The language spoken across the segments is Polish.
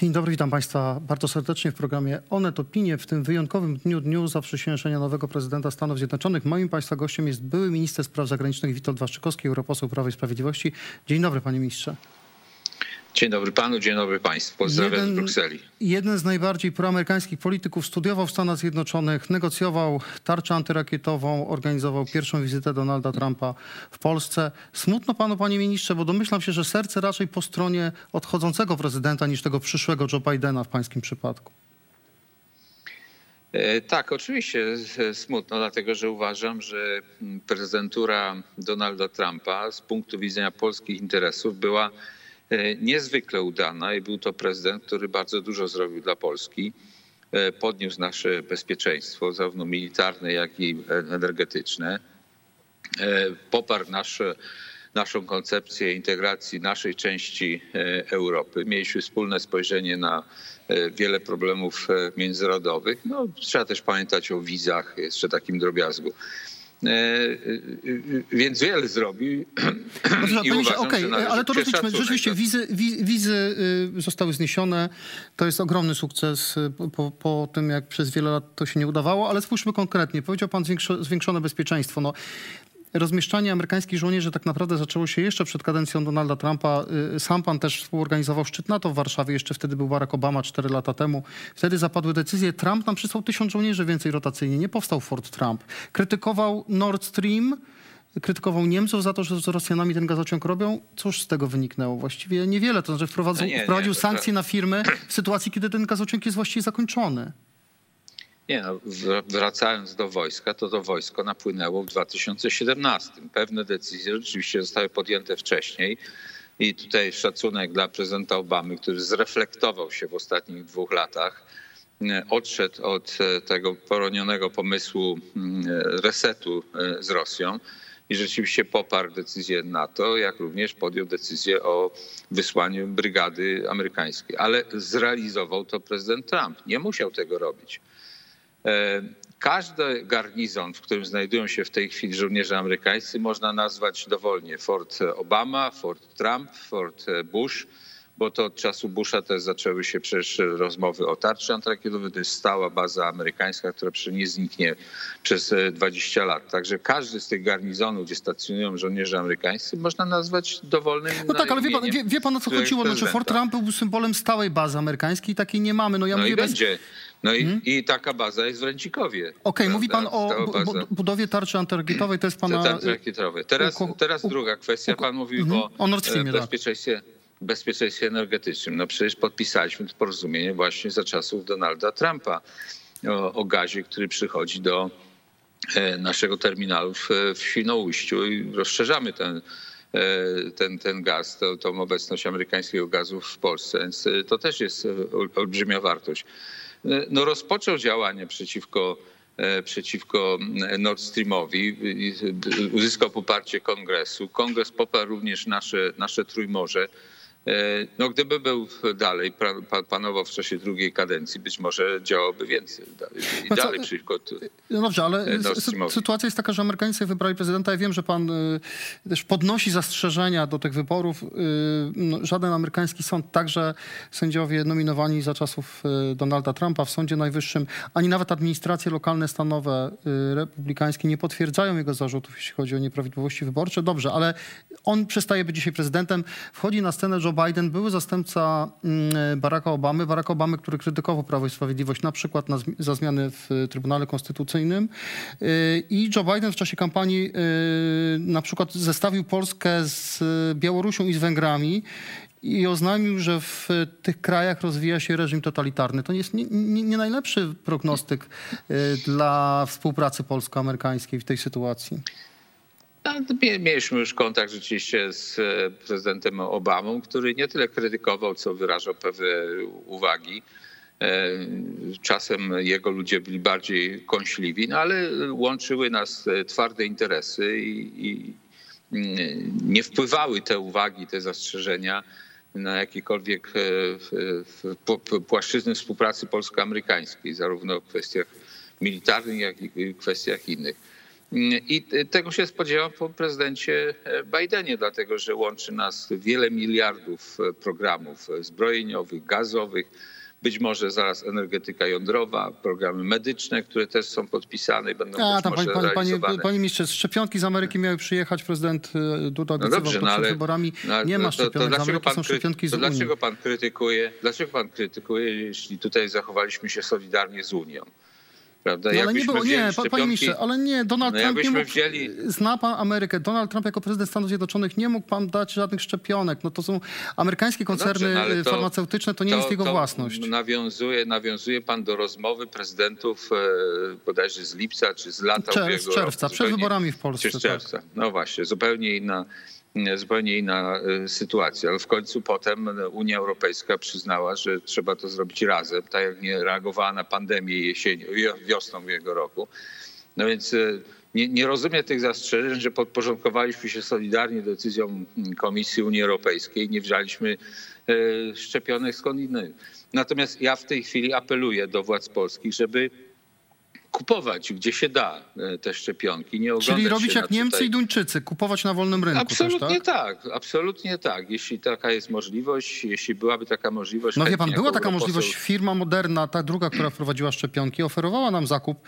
Dzień dobry, witam Państwa bardzo serdecznie w programie Onet Opinie. W tym wyjątkowym dniu, dniu zaprzysiężenia nowego prezydenta Stanów Zjednoczonych. Moim Państwa gościem jest były minister spraw zagranicznych Witold Waszczykowski, europoseł Prawa i Sprawiedliwości. Dzień dobry, panie ministrze. Dzień dobry panu, dzień dobry państwu. Pozdrawiam jeden, z Brukseli. Jeden z najbardziej proamerykańskich polityków studiował w Stanach Zjednoczonych, negocjował tarczę antyrakietową, organizował pierwszą wizytę Donalda Trumpa w Polsce. Smutno panu, panie ministrze, bo domyślam się, że serce raczej po stronie odchodzącego prezydenta niż tego przyszłego Joe Bidena w pańskim przypadku. E, tak, oczywiście smutno, dlatego że uważam, że prezydentura Donalda Trumpa z punktu widzenia polskich interesów była E, niezwykle udana i był to prezydent, który bardzo dużo zrobił dla Polski. E, podniósł nasze bezpieczeństwo, zarówno militarne, jak i energetyczne. E, poparł nasze, naszą koncepcję integracji naszej części Europy. Mieliśmy wspólne spojrzenie na wiele problemów międzynarodowych. No, trzeba też pamiętać o wizach, jeszcze takim drobiazgu. E, e, więc wiele zrobił. Okej, okay, ale to rozliczmy. Rzeczywiście wizy, wizy y, zostały zniesione. To jest ogromny sukces y, po, po, tym, jak przez wiele lat to się nie udawało, ale spójrzmy konkretnie. Powiedział pan zwiększone bezpieczeństwo. No, rozmieszczanie amerykańskich żołnierzy tak naprawdę zaczęło się jeszcze przed kadencją Donalda Trumpa. Y, sam pan też współorganizował szczyt NATO w Warszawie, jeszcze wtedy był Barack Obama 4 lata temu. Wtedy zapadły decyzje. Trump nam przysłał tysiąc żołnierzy więcej rotacyjnie. Nie powstał Fort Trump. Krytykował Nord Stream, krytykował Niemców za to, że z Rosjanami ten gazociąg robią. Cóż z tego wyniknęło? Właściwie niewiele. To znaczy wprowadził, no nie, wprowadził nie, sankcje to... na firmy w sytuacji, kiedy ten gazociąg jest właściwie zakończony. Nie no, wracając do wojska, to to wojsko napłynęło w 2017. Pewne decyzje rzeczywiście zostały podjęte wcześniej. I tutaj szacunek dla prezydenta Obamy, który zreflektował się w ostatnich dwóch latach, e, odszedł od e, tego poronionego pomysłu mm, resetu e, z Rosją i rzeczywiście poparł decyzję NATO, jak również podjął decyzję o wysłaniu brygady amerykańskiej. Ale zrealizował to prezydent Trump. Nie musiał tego robić. E, każdy garnizon, w którym znajdują się w tej chwili żołnierze amerykańscy, można nazwać dowolnie Fort Obama, Fort Trump, Fort Bush, bo to od czasu Busha też zaczęły się przecież rozmowy o tarczy antyrakietowej. To jest stała baza amerykańska, która przecież nie zniknie przez 20 lat. Także każdy z tych garnizonów, gdzie stacjonują żołnierze amerykańscy, można nazwać dowolnym. No tak, ale wie pan, wie, wie pan o co chodziło? Znaczy Fort Trump był symbolem stałej bazy amerykańskiej, takiej nie mamy. No, ja no mówię i bez... będzie. No i, hmm? i taka baza jest w Ręcikowie. Okej, okay, mówi pan o budowie tarczy antyrakietowej, to jest pana... Tarczy. Teraz, teraz druga kwestia, pan mówił mhm. o, o Streamie, tak. bezpieczeństwie, bezpieczeństwie energetycznym. No przecież podpisaliśmy to porozumienie właśnie za czasów Donalda Trumpa o, o gazie, który przychodzi do e, naszego terminalu w, w Świnoujściu i rozszerzamy ten, e, ten, ten gaz, to, tą obecność amerykańskiego gazu w Polsce. Więc e, to też jest olbrzymia wartość no, rozpoczął działanie przeciwko, e, przeciwko Nord Streamowi, uzyskał poparcie kongresu. Kongres poparł również nasze, nasze Trójmorze. E, no, gdyby był dalej, panował w czasie drugiej kadencji, być może działałby więcej i no dalej przeciwko No dobrze, ale sytuacja jest taka, że Amerykanie sobie wybrali prezydenta. Ja wiem, że pan y, też podnosi zastrzeżenia do tych wyborów. No, żaden amerykański sąd, także sędziowie nominowani za czasów Donalda Trumpa w Sądzie Najwyższym, ani nawet administracje lokalne, stanowe, republikańskie nie potwierdzają jego zarzutów, jeśli chodzi o nieprawidłowości wyborcze. Dobrze, ale on przestaje być dzisiaj prezydentem. Wchodzi na scenę Joe Biden, były zastępca mm, Baracka Obamy, Barack Obamy, który krytykował Prawo i Sprawiedliwość na przykład na, za zmiany w Trybunale Konstytucyjnym y, i Joe Biden w czasie kampanii y, na przykład zestawił Polskę z Białorusią i z Węgrami i oznajmił, że w tych krajach rozwija się reżim totalitarny. To jest nie, nie, nie najlepszy prognostyk y, dla współpracy polsko-amerykańskiej w tej sytuacji. Mieliśmy już kontakt rzeczywiście z e, prezydentem Obamą, który nie tyle krytykował, co wyrażał pewne uwagi. E, czasem jego ludzie byli bardziej kąśliwi, no ale łączyły nas e, twarde interesy i, i mm, nie wpływały te uwagi, te zastrzeżenia na jakiekolwiek płaszczyzny współpracy polsko-amerykańskiej, zarówno w kwestiach militarnych, jak i w kwestiach innych. I tego się spodziewam po prezydencie Bidenie, dlatego że łączy nas wiele miliardów programów zbrojeniowych, gazowych, być może zaraz energetyka jądrowa, programy medyczne, które też są podpisane i będą A, być tam, może panie, panie, panie ministrze, szczepionki z Ameryki miały przyjechać, prezydent e, Duda no dobrze, no ale, wyborami. No nie ma szczepionek to, to z Ameryki, są szczepionki z Unii. Dlaczego pan krytykuje, dlaczego pan krytykuje, jeśli tutaj zachowaliśmy się solidarnie z Unią? Prawda? No, ale nie było, nie, panie ministrze, ale nie, Donald no, Trump nie mógł, wzięli... zna pan Amerykę, Donald Trump jako prezydent Stanów Zjednoczonych nie mógł pan dać żadnych szczepionek. No to są amerykańskie no koncerny no dobrze, to, farmaceutyczne, to nie to, jest jego własność. Nawiązuje, nawiązuje pan do rozmowy prezydentów e, bodajże z lipca czy z lata Czer, Z czerwca, roku, przed wyborami w Polsce. Z czerwca, tak. no właśnie, zupełnie inna zupełnie inna e, sytuacja. Ale w końcu potem Unia Europejska przyznała, że trzeba to zrobić razem, tak jak nie reagowała na pandemię jesienią, wiosną ubiegłego roku. No więc e, nie, nie rozumiem tych zastrzeżeń, że podporządkowaliśmy się solidarnie decyzjom Komisji Unii Europejskiej nie wzięliśmy e, szczepionek skąd innych. Natomiast ja w tej chwili apeluję do władz polskich, żeby kupować, gdzie się da e, te szczepionki. Nie Czyli robić jak Niemcy tutaj... i Duńczycy, kupować na wolnym rynku Absolutnie też, tak? tak? absolutnie tak. Jeśli taka jest możliwość, jeśli byłaby taka możliwość... No wie pan, była taka możliwość. Firma Moderna, ta druga, która wprowadziła szczepionki, oferowała nam zakup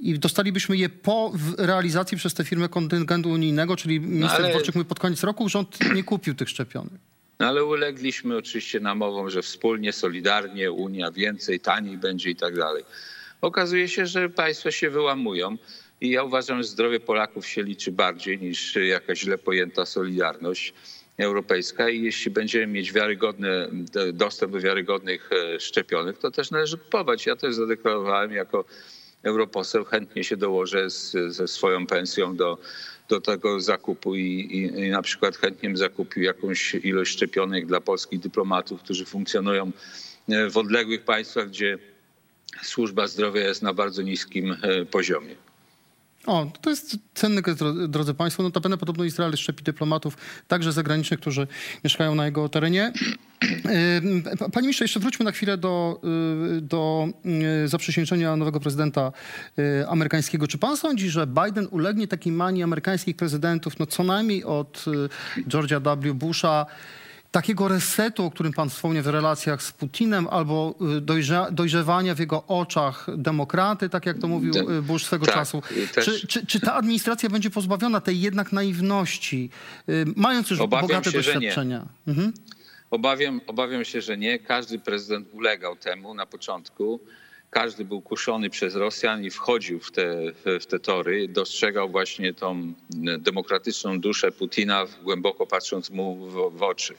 i dostalibyśmy je po realizacji przez tę firmę kontyngentu unijnego, czyli minister no ale... Dworczyk mówi pod koniec roku, rząd nie kupił tych szczepionek. No ale ulegliśmy oczywiście namowom, że wspólnie, solidarnie, Unia więcej, taniej będzie i tak dalej okazuje się, że państwa się wyłamują. I ja uważam, że zdrowie Polaków się liczy bardziej niż jakaś źle pojęta solidarność europejska i jeśli będziemy mieć wiarygodny dostęp do wiarygodnych e, szczepionek, to też należy kupować. Ja też zadeklarowałem jako europoseł, chętnie się dołożę z, ze swoją pensją do, do tego zakupu i, i, i na przykład chętnie bym zakupił jakąś ilość szczepionek dla polskich dyplomatów, którzy funkcjonują e, w odległych państwach, gdzie służba zdrowia jest na bardzo niskim e, poziomie. O, to jest cenny gest, drodzy Państwo. Notabene podobno Izrael szczepi dyplomatów, także zagranicznych, którzy mieszkają na jego terenie. E, panie ministrze, jeszcze wróćmy na chwilę do, e, do zaprzysiężenia nowego prezydenta amerykańskiego. Czy pan sądzi, że Biden ulegnie takiej manii amerykańskich prezydentów, no co najmniej od George'a W. Busha, takiego resetu, o którym pan wspomniał w relacjach z Putinem, albo y, dojrza, dojrzewania w jego oczach demokraty, tak jak to mówił y, Bush swego tak, czasu. Czy, czy, czy, ta administracja będzie pozbawiona tej jednak naiwności, y, mając już Obawiam bogate się, doświadczenia? Mhm. Obawiam, obawiam się, że nie. Każdy prezydent ulegał temu na początku każdy był kuszony przez Rosjan i wchodził w te, w te tory, dostrzegał właśnie tą demokratyczną duszę Putina, głęboko patrząc mu w, w oczy.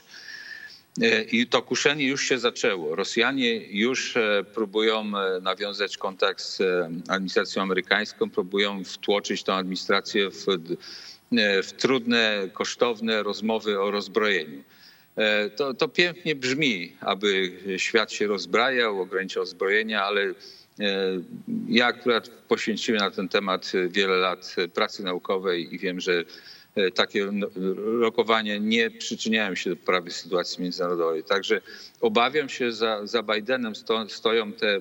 E, I to kuszenie już się zaczęło. Rosjanie już e, próbują e, nawiązać kontakt z administracją amerykańską, próbują wtłoczyć tę administrację w, w trudne, kosztowne rozmowy o rozbrojeniu. To, to pięknie brzmi, aby świat się rozbrajał, ograniczał zbrojenia, ale ja akurat poświęciłem na ten temat wiele lat pracy naukowej i wiem, że E, takie rokowania nie przyczyniają się do poprawy sytuacji międzynarodowej. Także obawiam się, za, za Bidenem sto, stoją te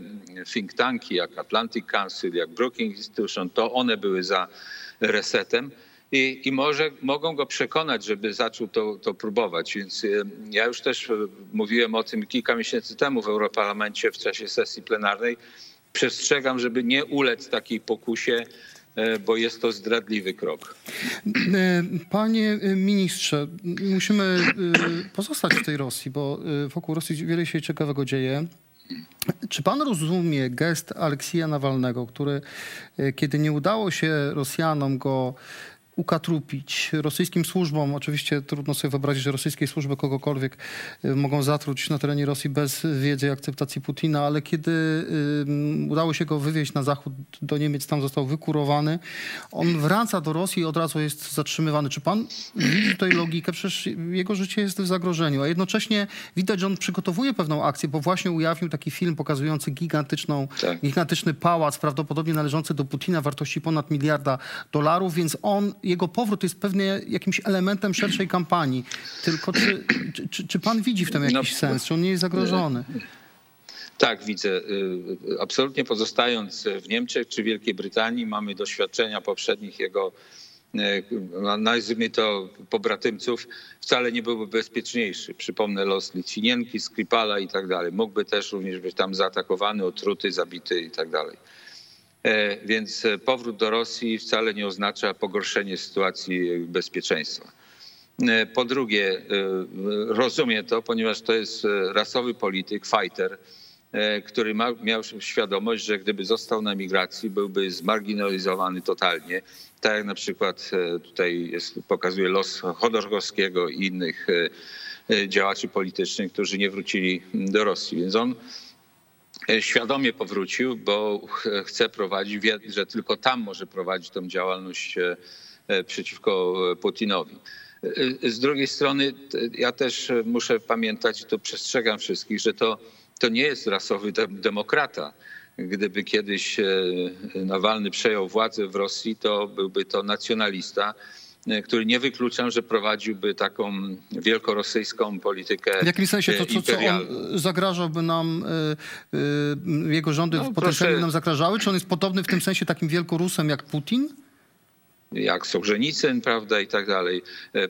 think tanki jak Atlantic Council, jak Brookings Institution, to one były za resetem. I, i może mogą go przekonać, żeby zaczął to, to próbować. Więc e, ja już też mówiłem o tym kilka miesięcy temu w Europarlamencie w czasie sesji plenarnej. Przestrzegam, żeby nie ulec takiej pokusie E, bo jest to zdradliwy krok. Panie ministrze, musimy pozostać w tej Rosji, bo wokół Rosji wiele się ciekawego dzieje. Czy pan rozumie gest Aleksija Nawalnego, który, kiedy nie udało się Rosjanom go ukatrupić rosyjskim służbom. Oczywiście trudno sobie wyobrazić, że rosyjskie służby kogokolwiek y, mogą zatruć na terenie Rosji bez wiedzy i akceptacji Putina, ale kiedy udało się go wywieźć na zachód do Niemiec, tam został wykurowany, on wraca do Rosji i od razu jest zatrzymywany. Czy pan widzi tutaj logikę? Przecież jego życie jest w zagrożeniu, a jednocześnie widać, że on przygotowuje pewną akcję, bo właśnie ujawnił taki film pokazujący gigantyczną, tak. gigantyczny pałac, prawdopodobnie należący do Putina, wartości ponad miliarda dolarów, więc on jego powrót jest pewnie jakimś elementem szerszej kampanii. Tylko czy, czy, czy pan widzi w tym jakiś no, sens? Czy on nie jest zagrożony? Tak, widzę. Absolutnie pozostając w Niemczech czy Wielkiej Brytanii, mamy doświadczenia poprzednich jego E, nazwijmy to pobratymców, wcale nie byłby bezpieczniejszy. Przypomnę los Litwinienki, Skripala i tak dalej. Mógłby też również być tam zaatakowany, otruty, zabity i tak dalej. E, więc powrót do Rosji wcale nie oznacza pogorszenie sytuacji bezpieczeństwa. E, po drugie, rozumiem to, ponieważ to jest rasowy polityk, fighter, który ma, miał świadomość, że gdyby został na migracji, byłby zmarginalizowany totalnie tak jak na przykład e, tutaj jest, pokazuje los Chodorkowskiego i innych e, e, działaczy politycznych, którzy nie wrócili do Rosji. Więc on świadomie powrócił, bo chce prowadzić, wie, że tylko tam może prowadzić tą działalność przeciwko Putinowi. Z drugiej strony ja też muszę pamiętać i to przestrzegam wszystkich, że to, to nie jest rasowy demokrata gdyby kiedyś e, Nawalny przejął władzę w Rosji, to byłby to nacjonalista, e, który nie wykluczam, że prowadziłby taką wielkorosyjską politykę. W jakim sensie to, co, co on zagrażałby nam, e, jego rządy no, potencjalnie nam zagrażały? Czy on jest podobny w tym sensie takim wielkorusem jak Putin? jak Sołżenicyn, prawda, i tak dalej.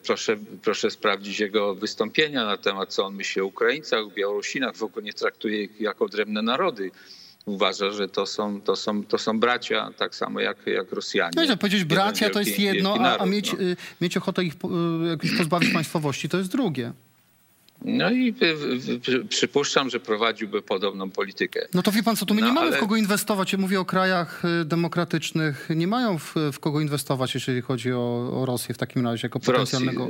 Proszę, proszę sprawdzić jego wystąpienia na temat, co on myśli o Ukraińcach, Białorusinach, w ogóle nie traktuje ich jako odrębne narody uważa, że to są, to są, to są bracia, tak samo jak, jak Rosjanie. No i powiedzieć bracia wielki, to jest jedno, naród, a, mieć, no. Y, mieć ochotę ich y, jakoś pozbawić państwowości to jest drugie. No i przypuszczam, że prowadziłby podobną politykę. No to wie pan co, tu my no, nie mamy ale... w kogo inwestować. Ja mówię o krajach y, demokratycznych. Nie mają w, w kogo inwestować, jeżeli chodzi o, o, Rosję w takim razie, jako potencjalnego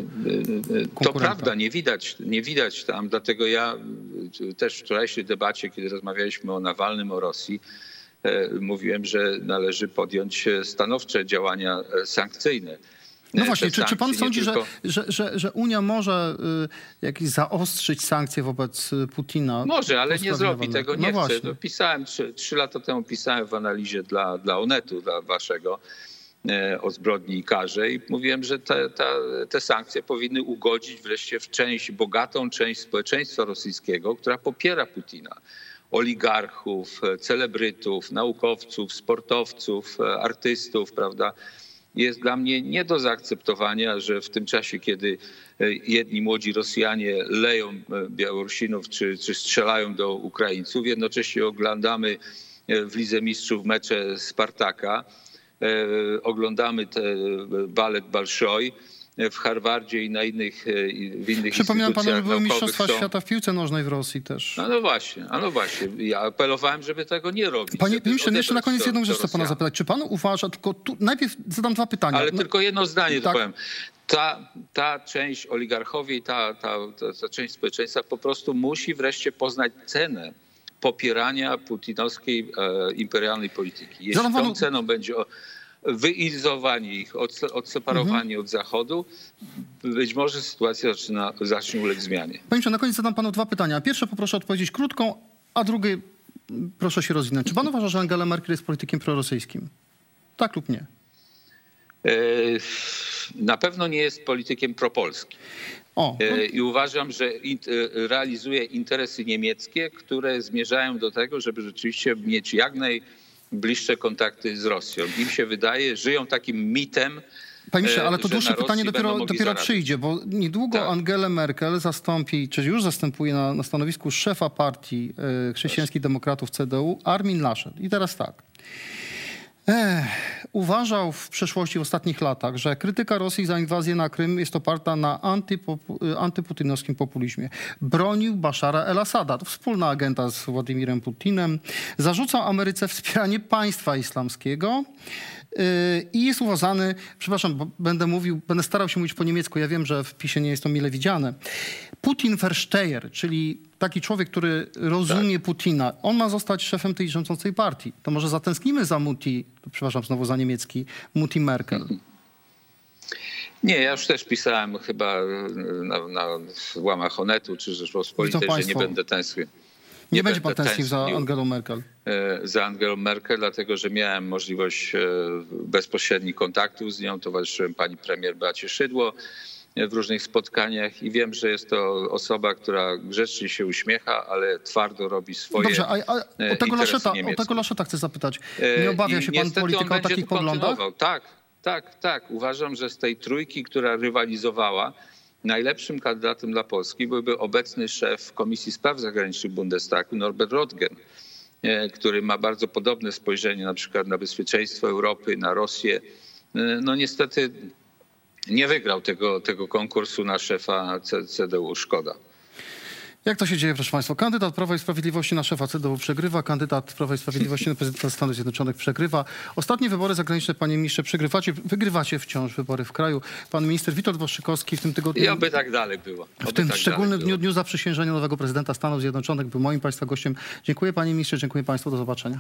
To prawda, nie widać, nie widać tam. Dlatego ja też w wczorajszej debacie, kiedy rozmawialiśmy o Nawalnym, o Rosji, e, mówiłem, że należy podjąć stanowcze działania e, sankcyjne no właśnie, czy, czy pan sądzi, tylko... że, że, że, Unia może y, jakieś zaostrzyć sankcje wobec y, Putina? Może, ale nie zrobi tego, nie no chce. No, pisałem, trzy, trzy lata temu pisałem w analizie dla, dla Onetu, dla waszego, e, o zbrodni i karze i mówiłem, że te, te, te sankcje powinny ugodzić wreszcie w część, bogatą część społeczeństwa rosyjskiego, która popiera Putina oligarchów, celebrytów, naukowców, sportowców, e, artystów, prawda? Jest dla mnie nie do zaakceptowania, że w tym czasie, kiedy e, jedni młodzi Rosjanie leją e, Białorusinów czy, czy strzelają do Ukraińców, jednocześnie oglądamy e, w Lidze Mistrzów mecze Spartaka, oglądamy te balet Balszoj, w Harvardzie i na innych, e, w innych Przypominam panu, że były Mistrzostwa. Świata w piłce nożnej w Rosji też. No, no właśnie, a no właśnie. Ja apelowałem, żeby tego nie robić. Panie ministrze, jeszcze na koniec jedną rzecz chcę pana zapytać. Czy pan uważa, tylko tu, najpierw zadam dwa pytania. Ale no, tylko jedno zdanie tak. powiem. Ta, ta część oligarchowie i ta, ta, ta, ta część społeczeństwa po prostu musi wreszcie poznać cenę popierania putinowskiej e, imperialnej polityki. Jeśli tą ceną będzie wyizolowanie ich, odseparowanie mhm. od Zachodu, być może sytuacja zaczyna, zacznie ulec zmianie. Panie na koniec zadam panu dwa pytania. Pierwsze poproszę odpowiedzieć krótką, a drugie proszę się rozwinąć. Czy pan uważa, że Angela Merkel jest politykiem prorosyjskim? Tak lub nie? E, na pewno nie jest politykiem propolskim. O, no. I uważam, że e, realizuje interesy niemieckie, które zmierzają do tego, żeby rzeczywiście mieć jak naj bliższe kontakty z Rosją. Im się wydaje, żyją takim mitem, Panie ministrze, ale to dłuższe pytanie dopiero, dopiero przyjdzie, bo niedługo tak. Angela Merkel zastąpi, czy już zastępuje na, na stanowisku szefa partii e, chrześcijańskich demokratów CDU Armin Laschet. I teraz tak. Ech, uważał w przeszłości, w ostatnich latach, że krytyka Rosji za inwazję na Krym jest oparta na antypopu, antyputinowskim populizmie. Bronił Bashara el-Assada, to wspólna agenta z Władimirem Putinem. Zarzucał Ameryce wspieranie państwa islamskiego. Y, i jest uważany, przepraszam, będę mówił, będę starał się mówić po niemiecku, ja wiem, że w PiSie nie jest to mile widziane. Putin Versteher, czyli taki człowiek, który rozumie tak. Putina, on ma zostać szefem tej rządzącej partii. To może zatęsknimy za Muti, przepraszam znowu za niemiecki, Muti Merkel. Nie, ja już też pisałem chyba na, na łamach Onetu czy Rzeczpospolitej, że nie będę tęsknił. Nie, nie będzie pan tęsknił za Angelą Merkel. E, za Angelą Merkel, dlatego że miałem możliwość e, bezpośrednich kontaktów z nią. Towarzyszyłem pani premier Beacie Szydło. w różnych spotkaniach i wiem, że jest to osoba, która grzecznie się uśmiecha, ale twardo robi swoje Dobrze, a, a o, tego Laszeta, o tego Laszeta chcę zapytać. Nie obawia się pan polityka o takich poglądach? Tak, tak, tak. Uważam, że z tej trójki, która rywalizowała, najlepszym kandydatem dla Polski byłby obecny szef Komisji Spraw Zagranicznych Bundestagu, Norbert Röttgen, e, który ma bardzo podobne spojrzenie na przykład na bezpieczeństwo Europy, na Rosję. E, no niestety nie wygrał tego, tego konkursu na szefa CDU. Szkoda. Jak to się dzieje, proszę Państwa? Kandydat Prawa i Sprawiedliwości na szefa CDU przegrywa, kandydat Prawa i Sprawiedliwości na prezydenta Stanów Zjednoczonych przegrywa. Ostatnie wybory zagraniczne, panie ministrze, przegrywacie, wygrywacie wciąż wybory w kraju. Pan minister Witold Waszczykowski w tym tygodniu... I oby tak dalej było. Oby w tym tak szczególnym dniu, dniu zaprzysiężenia nowego prezydenta Stanów Zjednoczonych był moim Państwa gościem. Dziękuję panie ministrze, dziękuję Państwu, do zobaczenia.